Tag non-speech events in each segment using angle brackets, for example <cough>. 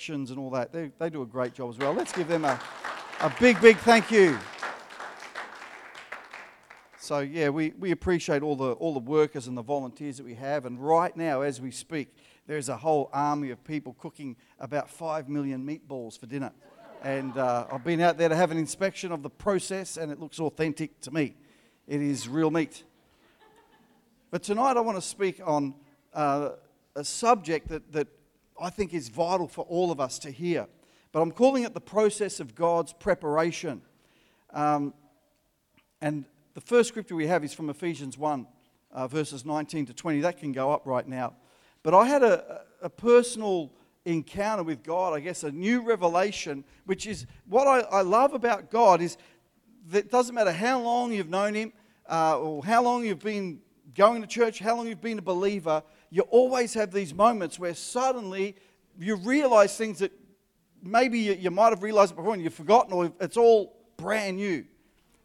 inspections and all that. They, they do a great job as well. Let's give them a, a big, big thank you. So, yeah, we, we appreciate all the, all the workers and the volunteers that we have. And right now, as we speak, there's a whole army of people cooking about 5 million meatballs for dinner. And uh, I've been out there to have an inspection of the process, and it looks authentic to me. It is real meat. But tonight, I want to speak on uh, a subject that, that I think is vital for all of us to hear. But I'm calling it the process of God's preparation. Um, and the first scripture we have is from Ephesians 1, uh, verses 19 to 20. That can go up right now. But I had a, a personal encounter with God, I guess a new revelation, which is what I, I love about God is that it doesn't matter how long you've known Him uh, or how long you've been going to church, how long you've been a believer, you always have these moments where suddenly you realize things that maybe you, you might have realized before and you've forgotten, or it's all brand new.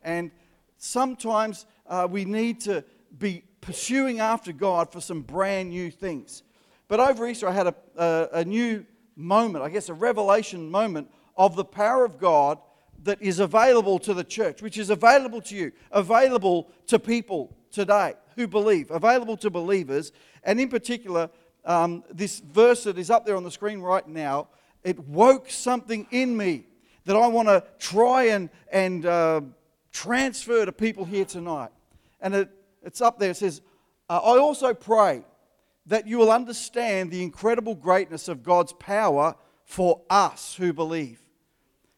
And sometimes uh, we need to be pursuing after God for some brand new things. But over Easter, I had a, a, a new moment, I guess a revelation moment of the power of God that is available to the church, which is available to you, available to people today who believe, available to believers. And in particular, um, this verse that is up there on the screen right now, it woke something in me that I want to try and, and uh, transfer to people here tonight. And it, it's up there. It says, uh, I also pray that you will understand the incredible greatness of God's power for us who believe.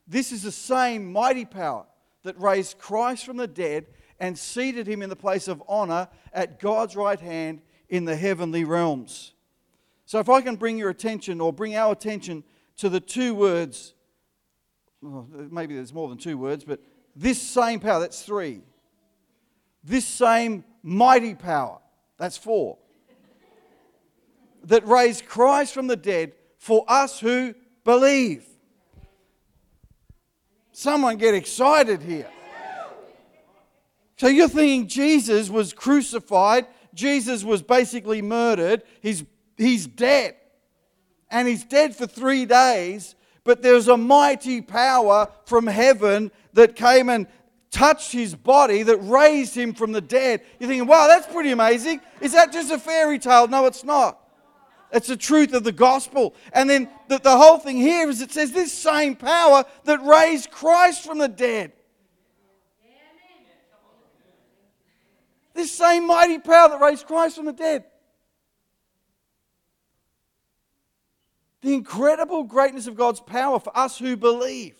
This is the same mighty power that raised Christ from the dead and seated him in the place of honor at God's right hand in the heavenly realms. So, if I can bring your attention or bring our attention to the two words, well, maybe there's more than two words, but this same power, that's three. This same mighty power, that's four. that raised Christ from the dead for us who believe. Someone get excited here. So you're thinking Jesus was crucified, Jesus was basically murdered, he's, he's dead. And he's dead for three days, but there's a mighty power from heaven that came and touched his body that raised him from the dead. You're thinking, wow, that's pretty amazing. Is that just a fairy tale? No, it's not. It's the truth of the gospel. And then the, the whole thing here is it says this same power that raised Christ from the dead. This same mighty power that raised Christ from the dead. The incredible greatness of God's power for us who believe.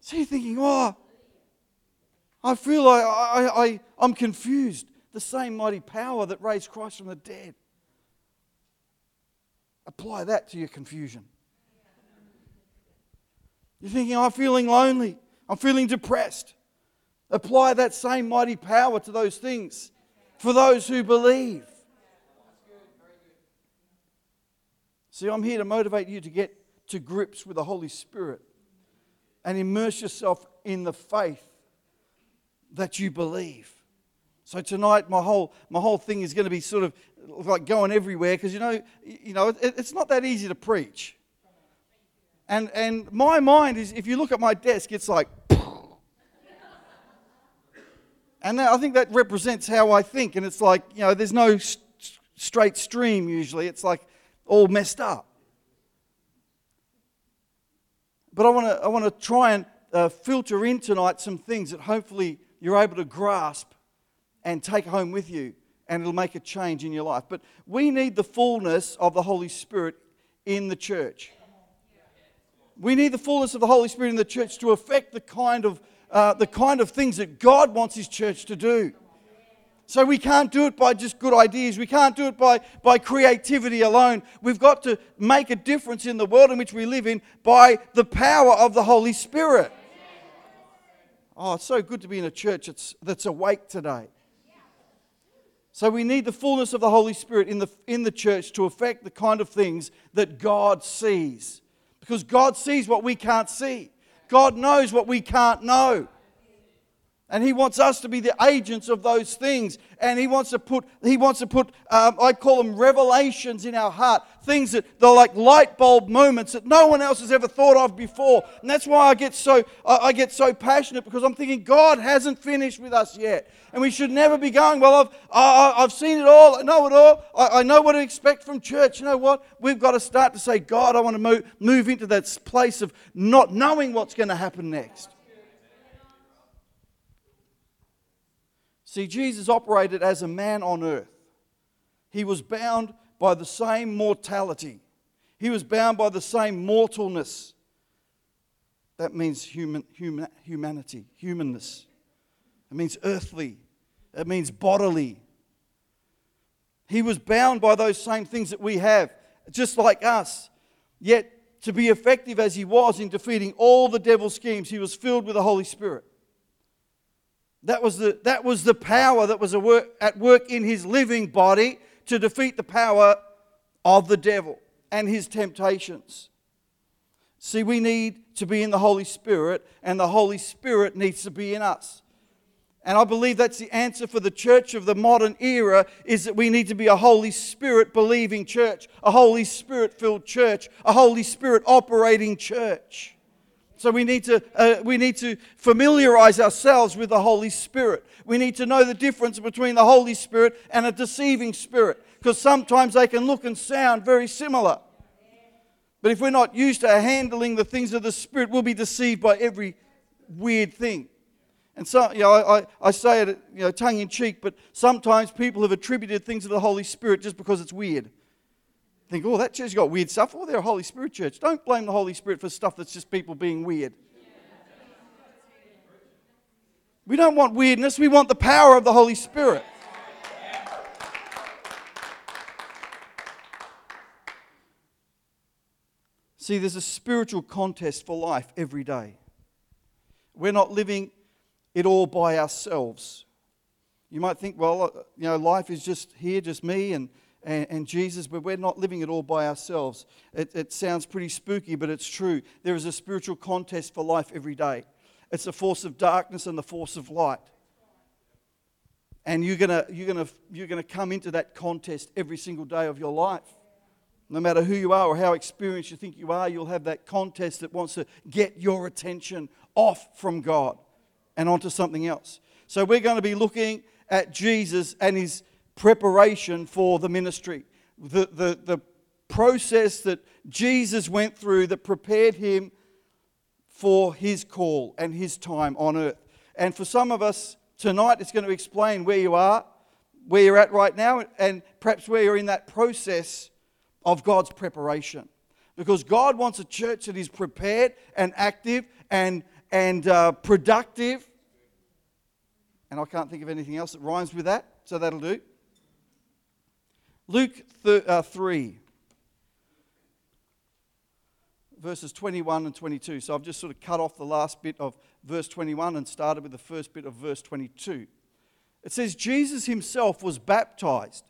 So you're thinking, oh, I feel like I, I, I'm confused. The same mighty power that raised Christ from the dead. Apply that to your confusion. You're thinking, I'm feeling lonely. I'm feeling depressed. Apply that same mighty power to those things for those who believe. See, I'm here to motivate you to get to grips with the Holy Spirit and immerse yourself in the faith that you believe. So tonight, my whole my whole thing is going to be sort of like going everywhere because you know you know it, it's not that easy to preach. And and my mind is if you look at my desk, it's like. And I think that represents how I think. And it's like, you know, there's no st- straight stream usually. It's like all messed up. But I want to I want to try and uh, filter in tonight some things that hopefully you're able to grasp and take home with you, and it'll make a change in your life. But we need the fullness of the Holy Spirit in the church. We need the fullness of the Holy Spirit in the church to affect the kind of uh, the kind of things that God wants His church to do. So we can't do it by just good ideas. We can't do it by, by creativity alone. We've got to make a difference in the world in which we live in by the power of the Holy Spirit. Oh, it's so good to be in a church that's, that's awake today. So we need the fullness of the Holy Spirit in the, in the church to affect the kind of things that God sees. Because God sees what we can't see, God knows what we can't know. And he wants us to be the agents of those things. And he wants to put, he wants to put um, I call them revelations in our heart. Things that they're like light bulb moments that no one else has ever thought of before. And that's why I get so, I get so passionate because I'm thinking God hasn't finished with us yet. And we should never be going, well, I've, I, I've seen it all. I know it all. I, I know what to expect from church. You know what? We've got to start to say, God, I want to move, move into that place of not knowing what's going to happen next. See, Jesus operated as a man on earth. He was bound by the same mortality, he was bound by the same mortalness. That means human, human, humanity, humanness. It means earthly. It means bodily. He was bound by those same things that we have, just like us. Yet, to be effective as he was in defeating all the devil's schemes, he was filled with the Holy Spirit. That was the, that was the power that was at work in his living body to defeat the power of the devil and his temptations. See, we need to be in the Holy Spirit, and the Holy Spirit needs to be in us. And I believe that's the answer for the church of the modern era is that we need to be a Holy Spirit believing church, a Holy Spirit filled church, a Holy Spirit operating church. So we need to uh, we need to familiarize ourselves with the Holy Spirit. We need to know the difference between the Holy Spirit and a deceiving spirit because sometimes they can look and sound very similar. But if we're not used to handling the things of the Spirit, we'll be deceived by every weird thing. And so, you know, I, I say it, you know, tongue in cheek, but sometimes people have attributed things to the Holy Spirit just because it's weird think, oh, that church got weird stuff. Well, they're a Holy Spirit church. Don't blame the Holy Spirit for stuff that's just people being weird. We don't want weirdness, we want the power of the Holy Spirit. See, there's a spiritual contest for life every day. We're not living it all by ourselves. You might think, well, uh, you know, life is just here, just me, and and, and, Jesus, but we're not living it all by ourselves. It, it sounds pretty spooky, but it's true. There is a spiritual contest for life every day. It's the force of darkness and the force of light. And you're going you're gonna, you're gonna come into that contest every single day of your life. No matter who you are or how experienced you think you are, you'll have that contest that wants to get your attention off from God and onto something else. So we're going to be looking at Jesus and his preparation for the ministry. The, the, the process that Jesus went through that prepared him for his call and his time on earth. And for some of us tonight, it's going to explain where you are, where you're at right now, and perhaps where you're in that process of God's preparation. Because God wants a church that is prepared and active and, and uh, productive. And I can't think of anything else that rhymes with that, so that'll do. Luke th- uh, 3, verses 21 and 22. So I've just sort of cut off the last bit of verse 21 and started with the first bit of verse 22. It says, Jesus himself was baptized.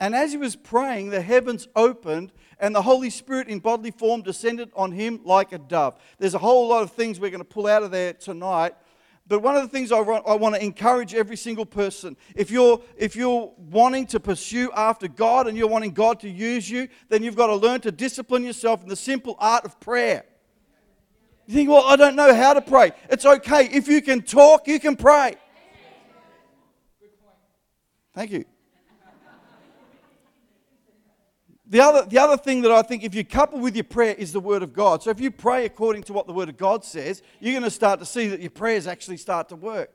And as he was praying, the heavens opened, and the Holy Spirit in bodily form descended on him like a dove. There's a whole lot of things we're going to pull out of there tonight but one of the things I want, I want to encourage every single person if you're, if you're wanting to pursue after God and you're wanting God to use you, then you've got to learn to discipline yourself in the simple art of prayer. You think, well, I don't know how to pray. It's okay. If you can talk, you can pray. Thank you. The other, the other thing that I think, if you couple with your prayer, is the Word of God. So if you pray according to what the Word of God says, you're going to start to see that your prayers actually start to work.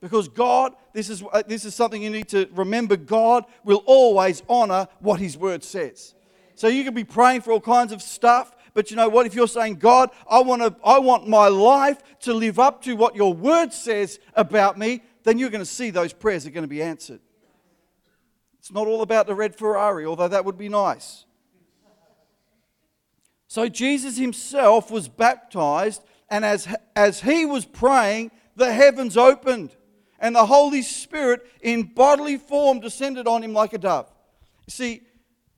Because God, this is, uh, this is something you need to remember God will always honor what His Word says. So you can be praying for all kinds of stuff, but you know what? If you're saying, God, I want, to, I want my life to live up to what your Word says about me, then you're going to see those prayers are going to be answered. It's not all about the red Ferrari, although that would be nice. So Jesus himself was baptized, and as, as he was praying, the heavens opened, and the Holy Spirit in bodily form descended on him like a dove. See,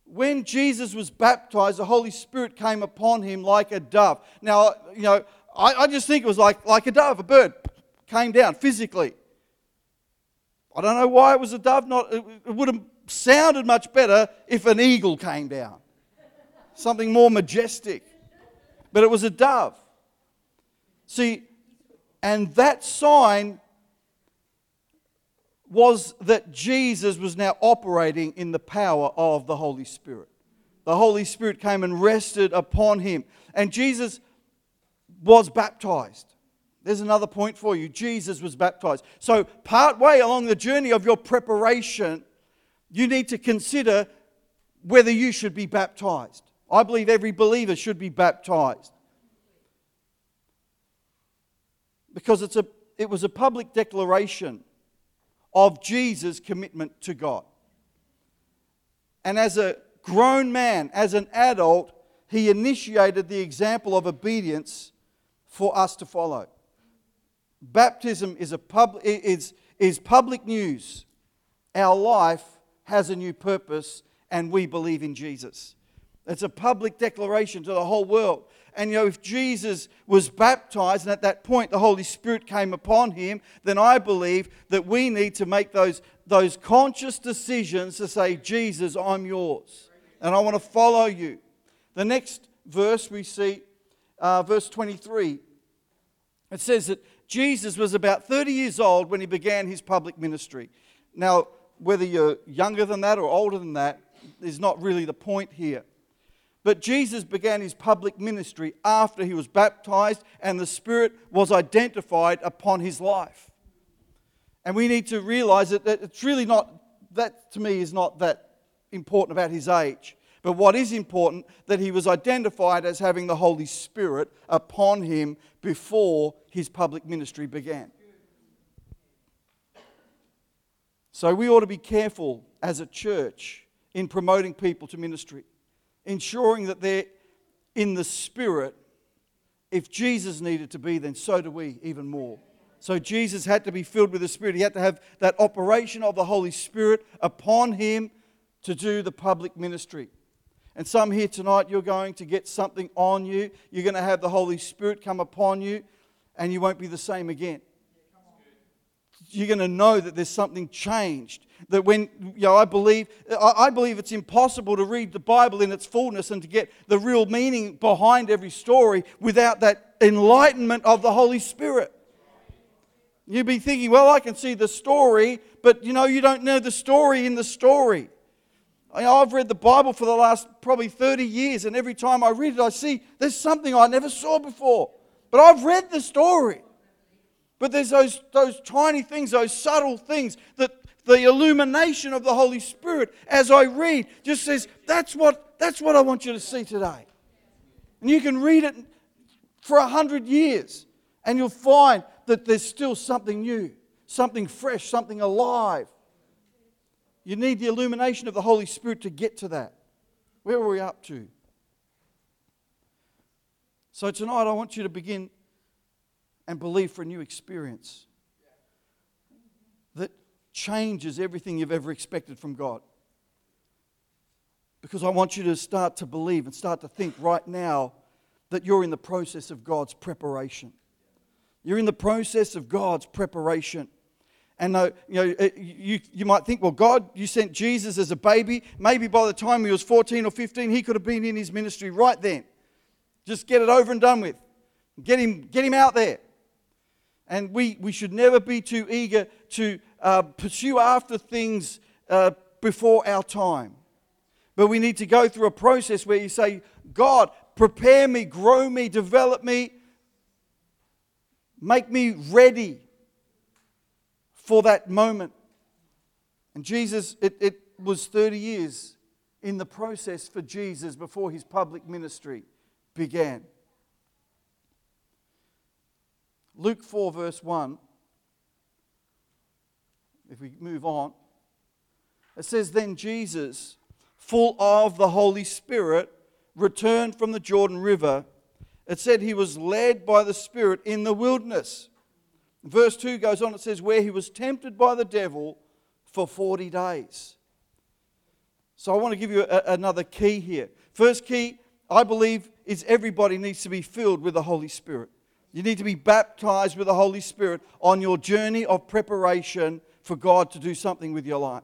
when Jesus was baptized, the Holy Spirit came upon him like a dove. Now, you know, I, I just think it was like, like a dove, a bird. came down physically. I don't know why it was a dove. Not, it, it would have sounded much better if an eagle came down, something more majestic. But it was a dove. See, and that sign was that Jesus was now operating in the power of the Holy Spirit. The Holy Spirit came and rested upon him. And Jesus was baptized. There's another point for you. Jesus was baptized. So, part way along the journey of your preparation, you need to consider whether you should be baptized. I believe every believer should be baptized. Because it's a, it was a public declaration of Jesus' commitment to God. And as a grown man, as an adult, he initiated the example of obedience for us to follow. Baptism is, a pub, is, is public news. Our life has a new purpose, and we believe in Jesus. It's a public declaration to the whole world. And you know, if Jesus was baptized and at that point the Holy Spirit came upon him, then I believe that we need to make those, those conscious decisions to say, Jesus, I'm yours. And I want to follow you. The next verse we see, uh, verse 23, it says that Jesus was about 30 years old when he began his public ministry. Now, whether you're younger than that or older than that is not really the point here. But Jesus began his public ministry after he was baptized and the Spirit was identified upon his life. And we need to realize that, it's really not, that to me is not that important about his age. But what is important, that he was identified as having the Holy Spirit upon him before his public ministry began. So we ought to be careful as a church in promoting people to ministry, ensuring that they're in the Spirit. If Jesus needed to be, then so do we even more. So Jesus had to be filled with the Spirit. He had to have that operation of the Holy Spirit upon him to do the public ministry. And some here tonight, you're going to get something on you. You're going to have the Holy Spirit come upon you, and you won't be the same again. You're going to know that there's something changed. That when, you know, I believe, I believe it's impossible to read the Bible in its fullness and to get the real meaning behind every story without that enlightenment of the Holy Spirit. You'd be thinking, well, I can see the story, but you know, you don't know the story in the story. I've read the Bible for the last probably 30 years, and every time I read it, I see there's something I never saw before. But I've read the story. But there's those, those tiny things, those subtle things that the illumination of the Holy Spirit as I read just says, that's what, that's what I want you to see today. And you can read it for a hundred years, and you'll find that there's still something new, something fresh, something alive. You need the illumination of the Holy Spirit to get to that. Where are we up to? So tonight I want you to begin and believe for a new experience that changes everything you've ever expected from God. Because I want you to start to believe and start to think right now that you're in the process of God's preparation. You're in the process of God's preparation. And uh, you know, you, you might think, well, God, you sent Jesus as a baby. Maybe by the time he was 14 or 15, he could have been in his ministry right then. Just get it over and done with. Get him, get him out there. And we, we should never be too eager to uh, pursue after things uh, before our time. But we need to go through a process where you say, God, prepare me, grow me, develop me, make me ready for that moment. And Jesus, it, it was 30 years in the process for Jesus before his public ministry began. Luke 4, verse 1, if we move on, it says, Then Jesus, full of the Holy Spirit, returned from the Jordan River. It said he was led by the Spirit in the wilderness Verse 2 goes on, it says, where he was tempted by the devil for 40 days. So I want to give you a, another key here. First key, I believe, is everybody needs to be filled with the Holy Spirit. You need to be baptized with the Holy Spirit on your journey of preparation for God to do something with your life.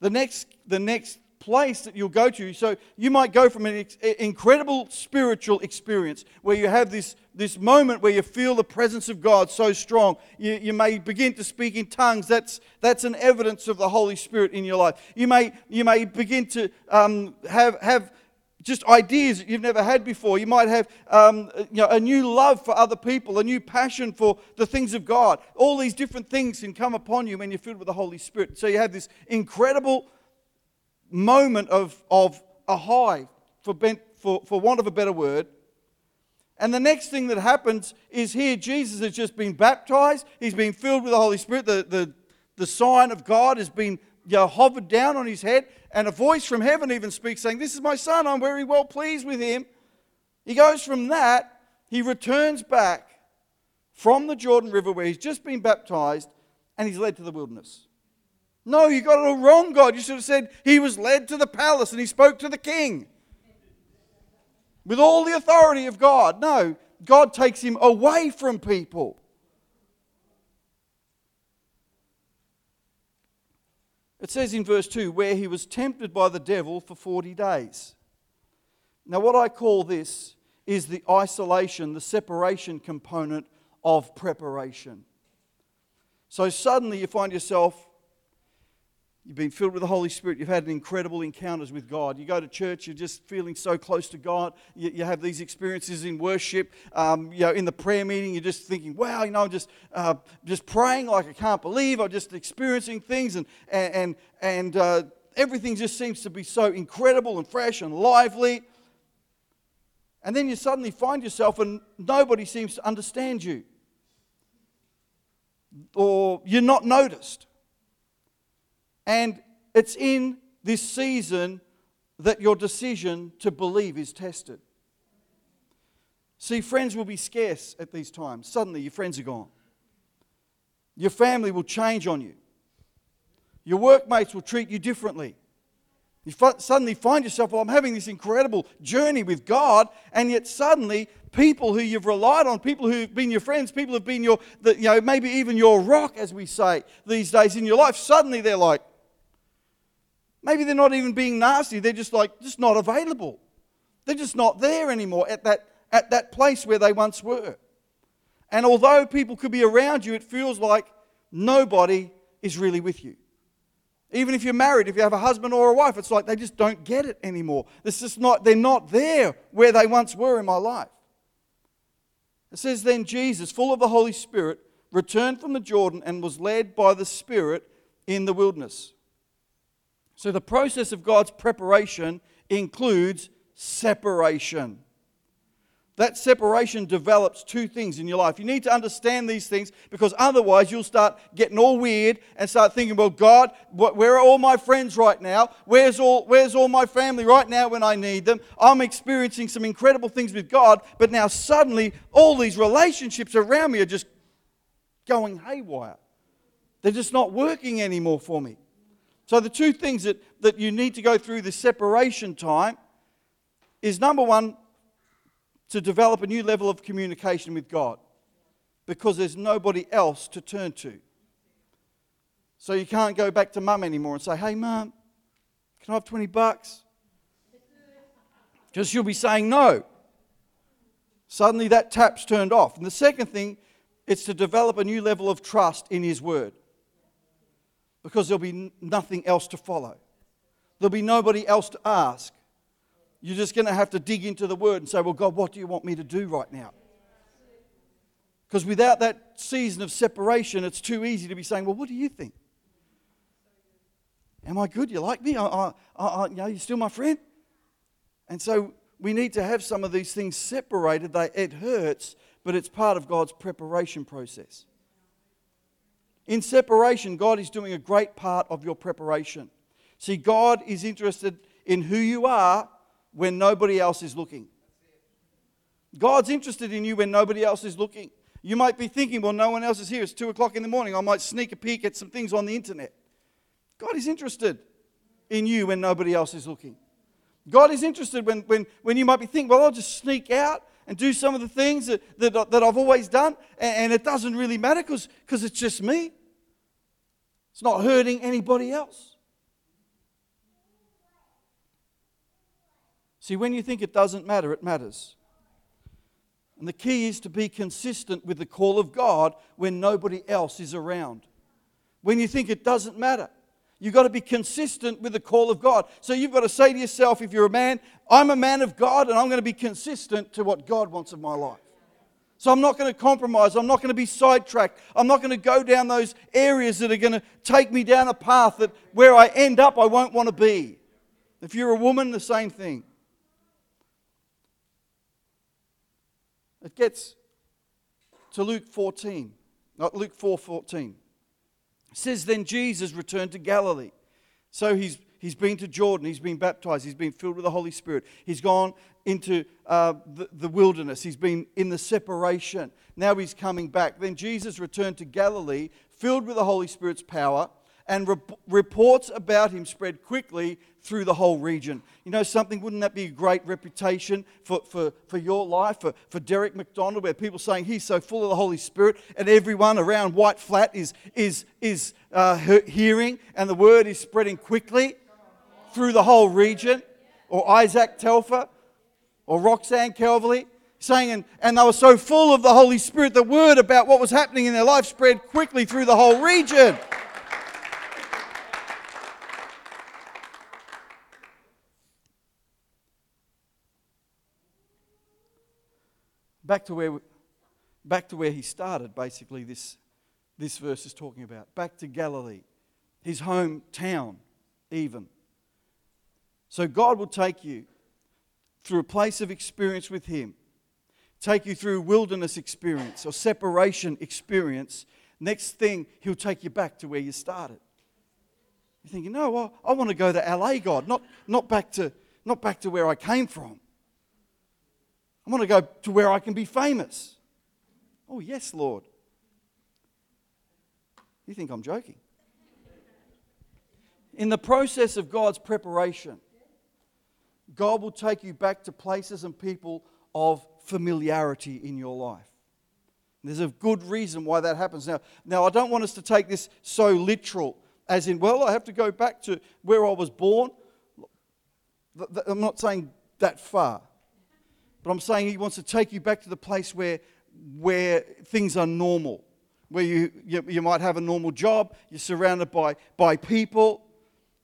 The next, the next place that you'll go to. So you might go from an ex- incredible spiritual experience where you have this, this moment where you feel the presence of God so strong. You, you may begin to speak in tongues. That's, that's an evidence of the Holy Spirit in your life. You may, you may begin to um, have, have just ideas that you've never had before. You might have um, you know, a new love for other people, a new passion for the things of God. All these different things can come upon you when you're filled with the Holy Spirit. So you have this incredible moment of, of a high, for, for, for want of a better word. And the next thing that happens is here Jesus has just been baptized, he's been filled with the Holy Spirit, the, the, the sign of God has been you know, hovered down on his head, and a voice from heaven even speaks, saying, This is my son, I'm very well pleased with him. He goes from that, he returns back from the Jordan River where he's just been baptized, and he's led to the wilderness. No, you got it all wrong, God. You should have said he was led to the palace and he spoke to the king with all the authority of God. No, God takes him away from people. It says in verse 2 where he was tempted by the devil for 40 days. Now, what I call this is the isolation, the separation component of preparation. So suddenly you find yourself You've been filled with the Holy Spirit. You've had incredible encounters with God. You go to church, you're just feeling so close to God. You, you have these experiences in worship. Um, you know, in the prayer meeting, you're just thinking, wow, you know, I'm just, uh, just praying like I can't believe. I'm just experiencing things, and, and, and uh, everything just seems to be so incredible and fresh and lively. And then you suddenly find yourself, and nobody seems to understand you, or you're not noticed. And it's in this season that your decision to believe is tested. See, friends will be scarce at these times. Suddenly, your friends are gone. Your family will change on you. Your workmates will treat you differently. You suddenly find yourself, well, I'm having this incredible journey with God, and yet suddenly people who you've relied on, people who've been your friends, people who've been your, the, you know, maybe even your rock, as we say these days in your life, suddenly they're like, Maybe they're not even being nasty, they're just like, just not available. They're just not there anymore at that, at that place where they once were. And although people could be around you, it feels like nobody is really with you. Even if you're married, if you have a husband or a wife, it's like they just don't get it anymore. It's just not, they're not there where they once were in my life. It says, Then Jesus, full of the Holy Spirit, returned from the Jordan and was led by the Spirit in the wilderness. So, the process of God's preparation includes separation. That separation develops two things in your life. You need to understand these things because otherwise you'll start getting all weird and start thinking, well, God, where are all my friends right now? Where's all, where's all my family right now when I need them? I'm experiencing some incredible things with God, but now suddenly all these relationships around me are just going haywire. They're just not working anymore for me. So, the two things that, that you need to go through this separation time is number one, to develop a new level of communication with God because there's nobody else to turn to. So, you can't go back to mum anymore and say, Hey, mum, can I have 20 bucks? Because she'll be saying no. Suddenly, that tap's turned off. And the second thing, it's to develop a new level of trust in His Word because there'll be nothing else to follow. There'll be nobody else to ask. You're just going to have to dig into the word and say, Well, God, what do you want me to do right now? Because without that season of separation, it's too easy to be saying, Well, what do you think? Am I good? You like me? I, I, I, you know, you're still my friend? And so we need to have some of these things separated. They, it hurts, but it's part of God's preparation process. In separation, God is doing a great part of your preparation. See, God is interested in who you are when nobody else is looking. God's interested in you when nobody else is looking. You might be thinking, well, no one else is here. It's two o'clock in the morning. I might sneak a peek at some things on the internet. God is interested in you when nobody else is looking. God is interested when, when, when you might be thinking, well, I'll just sneak out and do some of the things that, that, that I've always done, and, and it doesn't really matter because it's just me. It's not hurting anybody else. See, when you think it doesn't matter, it matters. And the key is to be consistent with the call of God when nobody else is around. When you think it doesn't matter, you've got to be consistent with the call of God. So you've got to say to yourself, if you're a man, I'm a man of God and I'm going to be consistent to what God wants of my life. So I'm not going to compromise. I'm not going to be sidetracked. I'm not going to go down those areas that are going to take me down a path that where I end up I won't want to be. If you're a woman, the same thing. It gets to Luke 14, not Luke 4 14. It says, Then Jesus returned to Galilee. So he's, he's been to Jordan, he's been baptized, he's been filled with the Holy Spirit. He's gone into uh, the, the wilderness, he's been in the separation. Now he's coming back. Then Jesus returned to Galilee, filled with the Holy Spirit's power and reports about him spread quickly through the whole region. You know something? Wouldn't that be a great reputation for, for, for your life, for, for Derek McDonald, where people saying he's so full of the Holy Spirit, and everyone around White Flat is, is, is uh, hearing, and the word is spreading quickly through the whole region? Or Isaac Telfer, or Roxanne Calverley, saying, and, and they were so full of the Holy Spirit, the word about what was happening in their life spread quickly through the whole region. Back to where, back to where he started, basically, this, this verse is talking about. Back to Galilee, his hometown, even. So God will take you through a place of experience with him, take you through wilderness experience or separation experience. Next thing, he'll take you back to where you started. You're thinking, no, well, I want to go to LA, God, not, not, back to, not back to where I came from. I want to go to where I can be famous. Oh, yes, Lord. You think I'm joking? In the process of God's preparation, God will take you back to places and people of familiarity in your life. There's a good reason why that happens. Now, now, I don't want us to take this so literal, as in, well, I have to go back to where I was born. I'm not saying that far. But I'm saying He wants to take you back to the place where, where things are normal, where you, you, you might have a normal job, you're surrounded by, by people.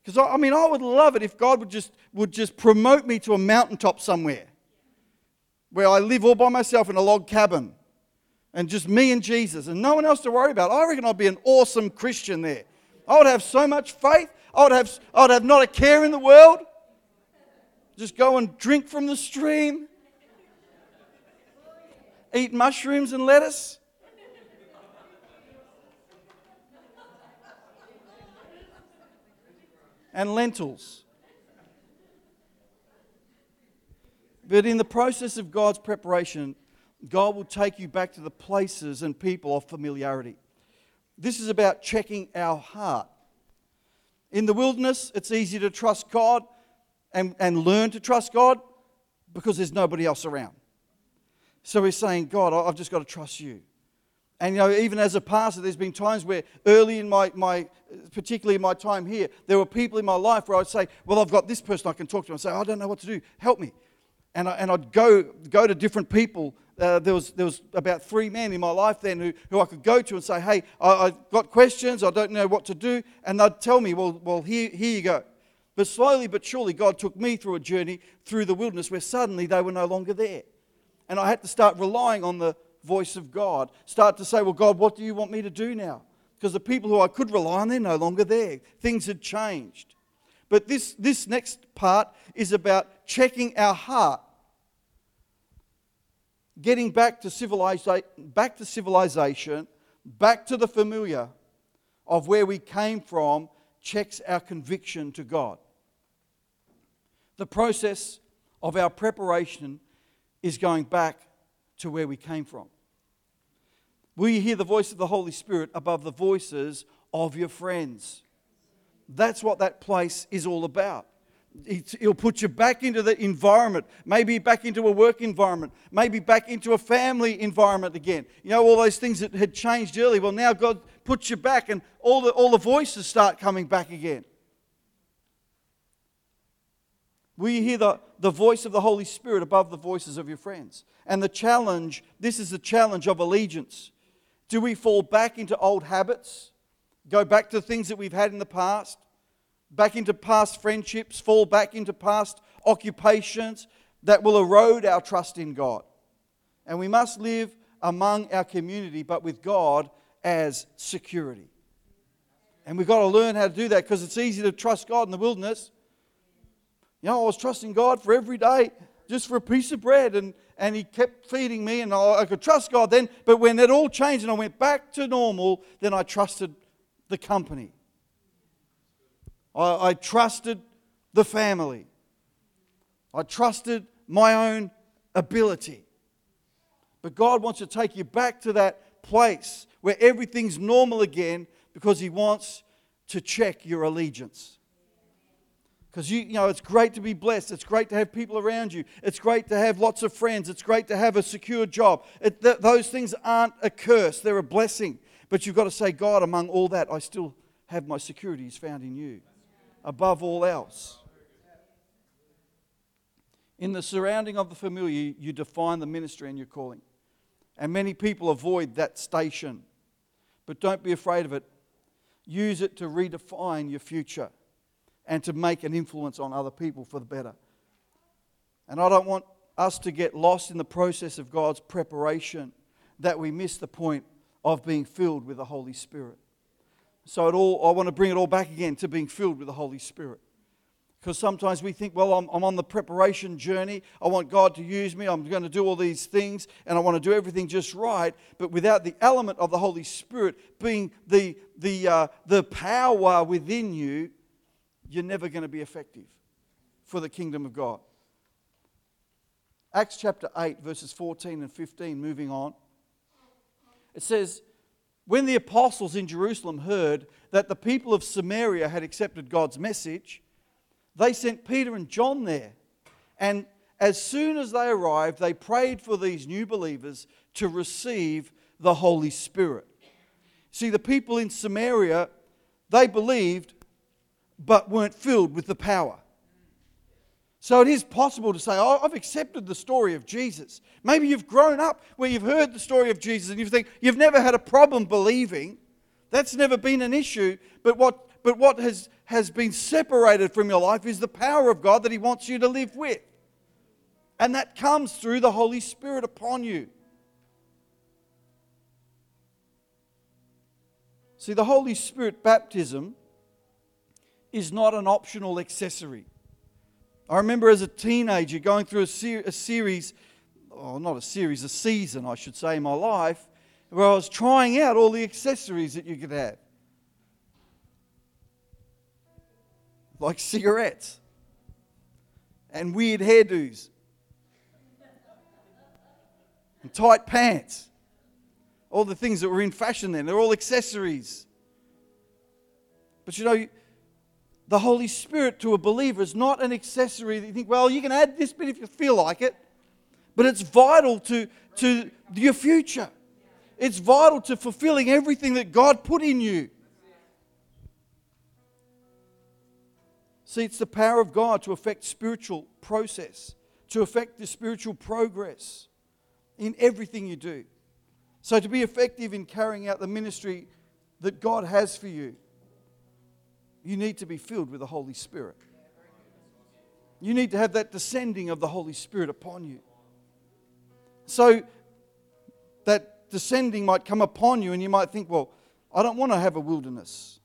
Because I, I mean, I would love it if God would just, would just promote me to a mountaintop somewhere where I live all by myself in a log cabin and just me and Jesus and no one else to worry about. I reckon I'd be an awesome Christian there. I would have so much faith. I would have, I would have not a care in the world. Just go and drink from the stream eat mushrooms and lettuce? and lentils. But in the process of God's preparation, God will take you back to the places and people of familiarity. This is about checking our heart. In the wilderness, it's easy to trust God and, and learn to trust God because there's nobody else around. So he's saying, God, I've just got to trust you. And you know, even as a pastor, there's been times where early in my, my particularly in my time here, there were people in my life where I'd say, Well, I've got this person I can talk to. And say, I don't know what to do. Help me. And, I, and I'd go, go to different people. Uh, there, was, there was about three men in my life then who, who I could go to and say, Hey, I, have got questions. I don't know what to do. And they'd tell me, Well, well here, here you go. But slowly but surely, God took me through a journey through the wilderness where suddenly they were no longer there. And I had to start relying on the voice of God. Start to say, Well, God, what do you want me to do now? Because the people who I could rely on, they're no longer there. Things had changed. But this, this next part is about checking our heart. Getting back to, civilization, back to civilization, back to the familiar of where we came from, checks our conviction to God. The process of our preparation is going back to where we came from. Will you hear the voice of the Holy Spirit above the voices of your friends? That's what that place is all about. It'll put you back into the environment, maybe back into a work environment, maybe back into a family environment again. You know, all those things that had changed earlier. Well, now God puts you back, and all the, all the voices start coming back again. Will you hear the, the voice of the Holy Spirit above the voices of your friends? And the challenge this is the challenge of allegiance. Do we fall back into old habits? Go back to things that we've had in the past? back into past friendships, fall back into past occupations that will erode our trust in God. And we must live among our community, but with God as security. And we've got to learn how to do that because it's easy to trust God in the wilderness. You know, I was trusting God for every day just for a piece of bread, and, and He kept feeding me, and I, I could trust God then. But when it all changed and I went back to normal, then I trusted the company. I, I trusted the family. I trusted my own ability. But God wants to take you back to that place where everything's normal again because He wants to check your allegiance. Because you, you know, it's great to be blessed. It's great to have people around you. It's great to have lots of friends. It's great to have a secure job. It, th- those things aren't a curse, they're a blessing. But you've got to say, God, among all that, I still have my security is found in you above all else. In the surrounding of the familiar, you define the ministry and your calling. And many people avoid that station. But don't be afraid of it. Use it to redefine your future and to make an influence on other people for the better. And I don't want us to get lost in the process of God's preparation that we miss the point of being filled with the Holy Spirit. So it all, I want to bring it all back again to being filled with the Holy Spirit. Because sometimes we think, well, I'm, I'm, on the preparation journey. I want God to use me. I'm going to do all these things and I want to do everything just right. But without the element of the Holy Spirit being the, the, uh, the power within you, you're never going to be effective for the kingdom of God. Acts chapter 8, verses 14 and 15, moving on. It says, when the apostles in Jerusalem heard that the people of Samaria had accepted God's message, they sent Peter and John there. And as soon as they arrived, they prayed for these new believers to receive the Holy Spirit. See, the people in Samaria, they believed but weren't filled with the power. So it is possible to say, oh, I've accepted the story of Jesus. Maybe you've grown up where you've heard the story of Jesus and you think you've never had a problem believing. That's never been an issue. But what, but what has, has been separated from your life is the power of God that He wants you to live with. And that comes through the Holy Spirit upon you. See, the Holy Spirit baptism is not an optional accessory. I remember as a teenager going through a, ser- a series, oh, not a series, a season, I should say, in my life, where I was trying out all the accessories that you could have. Like cigarettes and weird hairdos and tight pants. All the things that were in fashion then, they're all accessories. But you know, the Holy Spirit to a believer is not an accessory that you think, well, you can add this bit if you feel like it, but it's vital to, to your future. It's vital to fulfilling everything that God put in you. See, it's the power of God to affect spiritual process, to affect the spiritual progress in everything you do. So, to be effective in carrying out the ministry that God has for you, you need to be filled with the Holy Spirit. You need to have that descending of the Holy Spirit upon you. So that descending might come upon you, and you might think, well, I don't want to have a wilderness.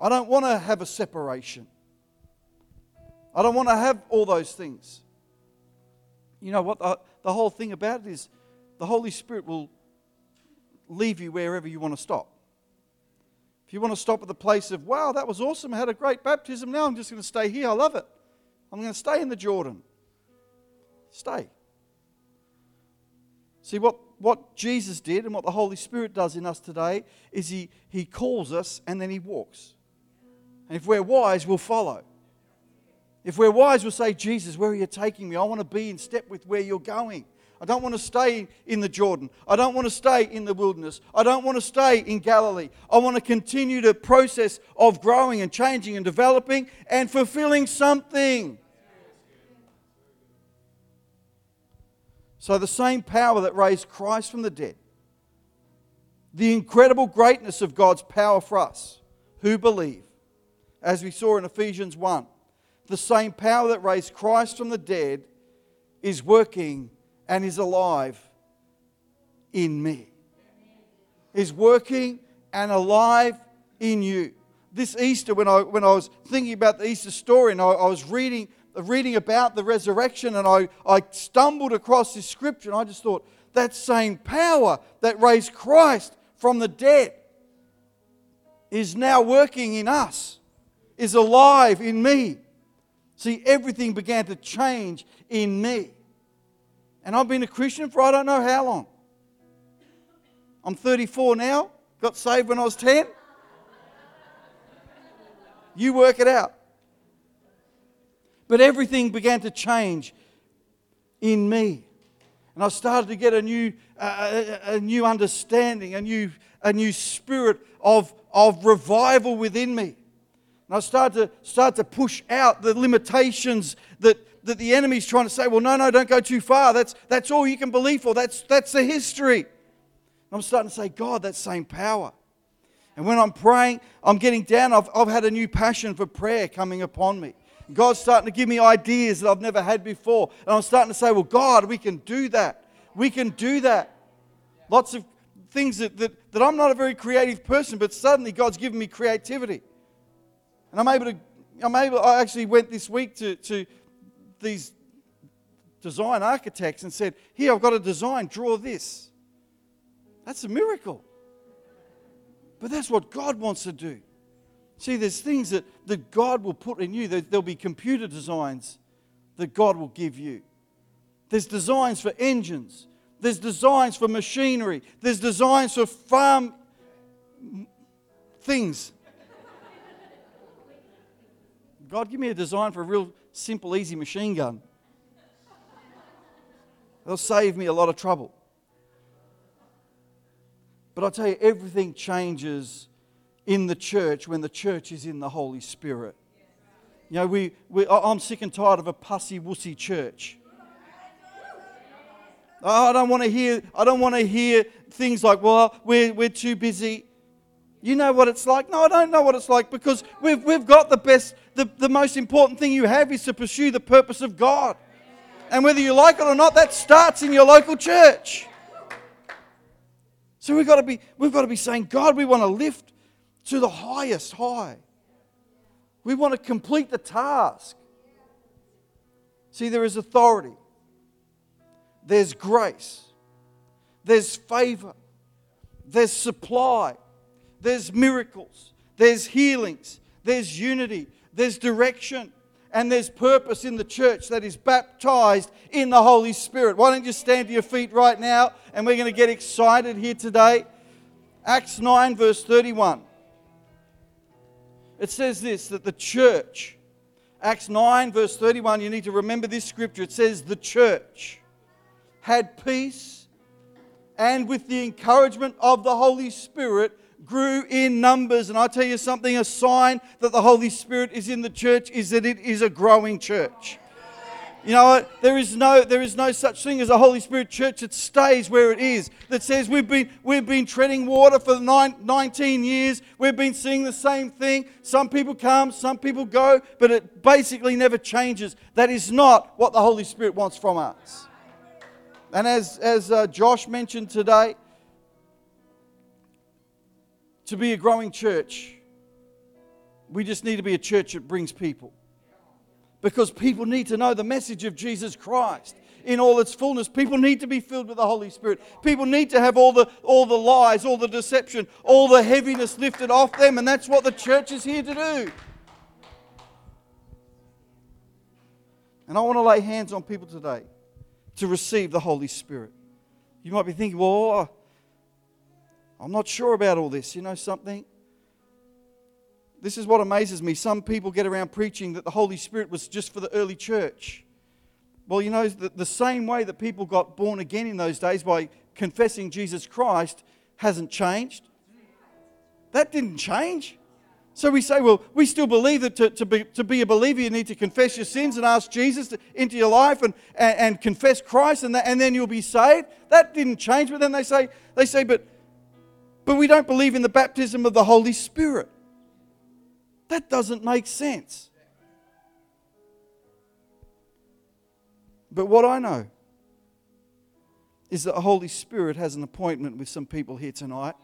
I don't want to have a separation. I don't want to have all those things. You know what? The, the whole thing about it is the Holy Spirit will leave you wherever you want to stop. If you want to stop at the place of, wow, that was awesome, I had a great baptism, now I'm just going to stay here, I love it. I'm going to stay in the Jordan. Stay. See, what, what Jesus did and what the Holy Spirit does in us today is he, he calls us and then He walks. And if we're wise, we'll follow. If we're wise, we'll say, Jesus, where are you taking me? I want to be in step with where you're going. I don't want to stay in the Jordan. I don't want to stay in the wilderness. I don't want to stay in Galilee. I want to continue the process of growing and changing and developing and fulfilling something. So, the same power that raised Christ from the dead, the incredible greatness of God's power for us who believe, as we saw in Ephesians 1, the same power that raised Christ from the dead is working and is alive in me. Is working and alive in you. This Easter, when I, when I was thinking about the Easter story and I, I was reading, reading about the resurrection and I, I stumbled across this scripture and I just thought, that same power that raised Christ from the dead is now working in us, is alive in me. See, everything began to change in me. And I've been a Christian for I don't know how long. I'm 34 now, got saved when I was 10. You work it out. But everything began to change in me. And I started to get a new, uh, a, a new understanding, a new, a new spirit of, of revival within me. And I started to, start to push out the limitations that, that the enemy's trying to say, well, no, no, don't go too far. That's, that's all you can believe for. That's, that's the history. And I'm starting to say, God, that same power. And when I'm praying, I'm getting down. I've, I've had a new passion for prayer coming upon me. God's starting to give me ideas that I've never had before. And I'm starting to say, well, God, we can do that. We can do that. Lots of things that, that, that I'm not a very creative person, but suddenly God's given me creativity. And I'm able to, I'm able, I actually went this week to, to these design architects and said, Here, I've got a design, draw this. That's a miracle. But that's what God wants to do. See, there's things that, that God will put in you. There'll be computer designs that God will give you. There's designs for engines. There's designs for machinery. There's designs for farm things. God, give me a design for a real simple, easy machine gun. They'll save me a lot of trouble. But I'll tell you, everything changes in the church when the church is in the Holy Spirit. You know, we, we, I'm sick and tired of a pussy wussy church. I don't want to hear. I don't want to hear things like, "Well, we're, we're too busy." You know what it's like? No, I don't know what it's like because we've, we've got the best, the, the most important thing you have is to pursue the purpose of God. And whether you like it or not, that starts in your local church. So we've got to be, we've got to be saying, God, we want to lift to the highest high. We want to complete the task. See, there is authority, there's grace, there's favor, there's supply there's miracles, there's healings, there's unity, there's direction, and there's purpose in the church that is baptized in the Holy Spirit. Why don't you stand to your feet right now and we're going to get excited here today? Acts 9, verse 31. It says this that the church, Acts 9, verse 31, you need to remember this scripture. It says, The church had peace and with the encouragement of the Holy Spirit grew in numbers. And I tell you something a sign that the Holy Spirit is in the church is that it is a growing church. You know what? There is no, there is no such thing as a Holy Spirit church that stays where it is, that says we've been, we've been treading water for nine, 19 years, we've been seeing the same thing. Some people come, some people go, but it basically never changes. That is not what the Holy Spirit wants from us. And as, as uh, Josh mentioned today, to be a growing church, we just need to be a church that brings people. Because people need to know the message of Jesus Christ in all its fullness. People need to be filled with the Holy Spirit. People need to have all the, all the lies, all the deception, all the heaviness lifted off them, and that's what the church is here to do. And I want to lay hands on people today to receive the Holy Spirit. You might be thinking, well, I'm not sure about all this. You know something? this is what amazes me. Some people get around preaching that the Holy Spirit was just for the early church. Well, you know, the, the same way that people got born again in those days by confessing Jesus Christ hasn't changed. That didn't change. So we say, well, we still believe that to, to, be, to be a believer, you need to confess your sins and ask Jesus to, into your life and, and, and confess Christ, and, that, and then you'll be saved. That didn't change. But then they say, they say, but, but we don't believe in the baptism of the Holy Spirit. That doesn't make sense. But what I know is that the Holy Spirit has an appointment with some people here tonight.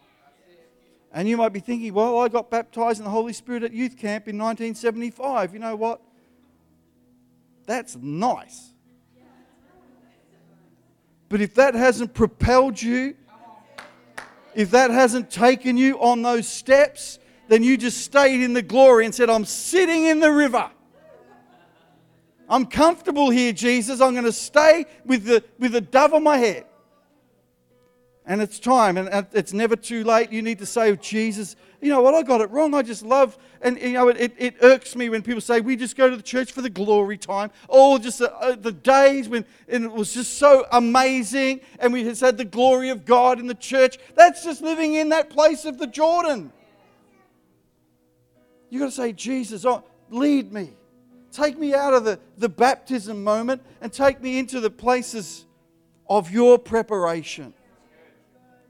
And you might be thinking, well, I got baptized in the Holy Spirit at youth camp in 1975. You know what? That's nice. But if that hasn't propelled you, if that hasn't taken you on those steps, then you just stayed in the glory and said, I'm sitting in the river. I'm comfortable here, Jesus. I'm going to stay with the, with the dove on my head. And it's time, and it's never too late. You need to say, Jesus, you know what? I got it wrong. I just love, and you know, it, it irks me when people say, we just go to the church for the glory time. Oh, just the, uh, the days when it was just so amazing, and we just had the glory of God in the church. That's just living in that place of the Jordan. You've got to say, Jesus, oh, lead me. Take me out of the, the baptism moment and take me into the places of your preparation.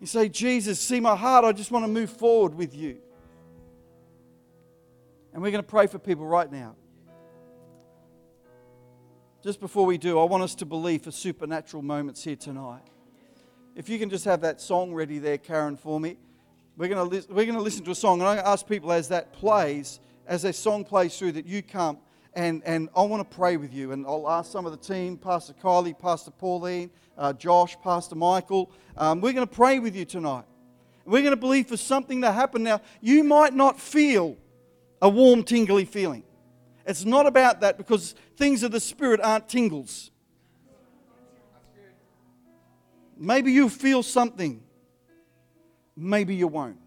You say, Jesus, see my heart. I just want to move forward with you. And we're going to pray for people right now. Just before we do, I want us to believe for supernatural moments here tonight. If you can just have that song ready there, Karen, for me. We're going to, li- we're going to listen to a song, and to ask people as that plays, as a song plays through, that you come and, and I want to pray with you. And I'll ask some of the team, Pastor Kylie, Pastor Pauline, uh, Josh, Pastor Michael. Um, we're going to pray with you tonight. We're going to believe for something to happen. Now, you might not feel a warm, tingly feeling. It's not about that because things of the Spirit aren't tingles. Maybe you feel something, maybe you won't.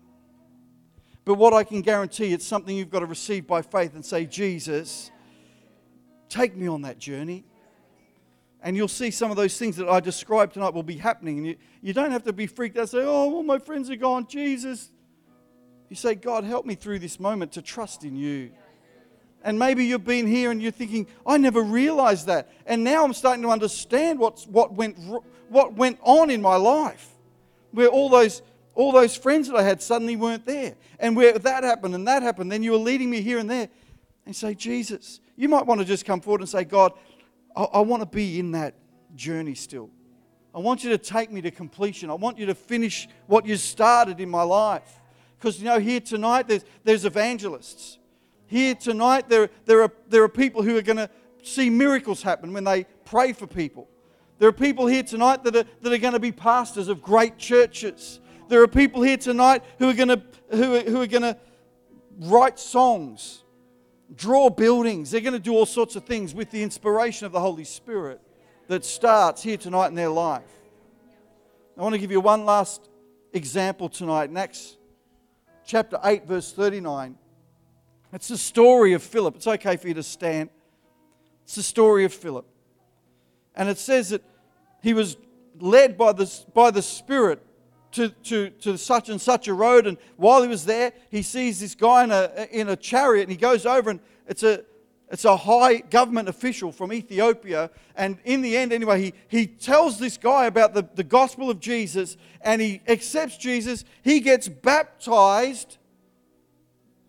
But what I can guarantee, it's something you've got to receive by faith and say, Jesus, Take me on that journey. And you'll see some of those things that I described tonight will be happening. And you, you don't have to be freaked out and say, oh, all my friends are gone. Jesus. You say, God, help me through this moment to trust in you. And maybe you've been here and you're thinking, I never realized that. And now I'm starting to understand what's, what, went, what went on in my life. Where all those, all those friends that I had suddenly weren't there. And where that happened and that happened, then you were leading me here and there. And say, Jesus, you might want to just come forward and say, God, I, I want to be in that journey still. I want you to take me to completion. I want you to finish what you started in my life. Because, you know, here tonight there's, there's evangelists. Here tonight there, there, are, there are people who are going to see miracles happen when they pray for people. There are people here tonight that are, that are going to be pastors of great churches. There are people here tonight who are going to, who are, who are going to write songs draw buildings. They're going to do all sorts of things with the inspiration of the Holy Spirit that starts here tonight in their life. I want to give you one last example tonight. In Acts chapter 8, verse 39. It's the story of Philip. It's okay for you to stand. It's the story of Philip. And it says that he was led by the, by the Spirit to, to, to such and such a road. And while he was there, he sees this guy in a, in a chariot and he goes over and it's a, it's a high government official from Ethiopia. And in the end, anyway, he, he tells this guy about the, the gospel of Jesus and he accepts Jesus. He gets baptized.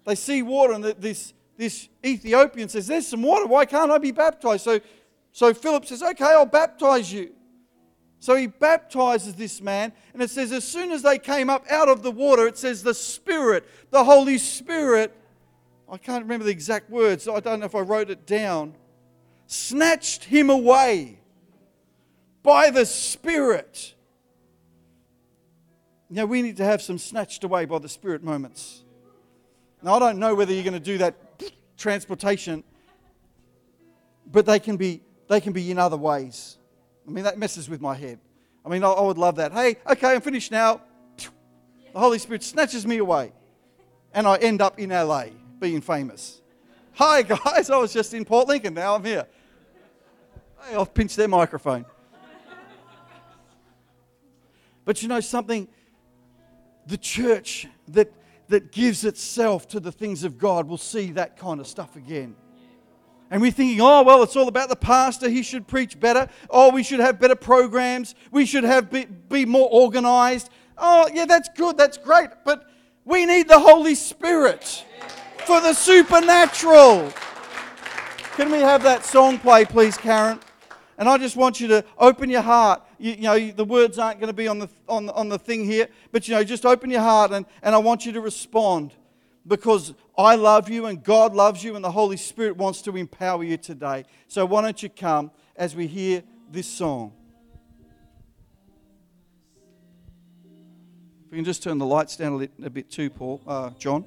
They see water, and this, this Ethiopian says, There's some water. Why can't I be baptized? So, so Philip says, Okay, I'll baptize you. So he baptizes this man, and it says, as soon as they came up out of the water, it says, the Spirit, the Holy Spirit, I can't remember the exact words, I don't know if I wrote it down, snatched him away by the Spirit. Now, we need to have some snatched away by the Spirit moments. Now, I don't know whether you're going to do that transportation, but they can be, they can be in other ways. I mean, that messes with my head. I mean, I, I would love that. Hey, okay, I'm finished now. The Holy Spirit snatches me away, and I end up in LA. being famous. Hi, guys. <laughs> I was just in Port Lincoln. Now I'm here. Hey, I've pinched their microphone. But you know something? The church that, that gives itself to the things of God will see that kind of stuff again. And we're thinking, oh, well, it's all about the pastor. He should preach better. Oh, we should have better programs. We should have be, be more organized. Oh, yeah, that's good. That's great. But we need the Holy Spirit for the supernatural. Can we have that song play, please, Karen? And I just want you to open your heart. You, you know, the words aren't going to be on the, on, on the thing here, but you know, just open your heart and, and I want you to respond because I love you and God loves you and the Holy Spirit wants to empower you today. So why don't you come as we hear this song? If we can just turn the lights down a, bit too, Paul, uh, John.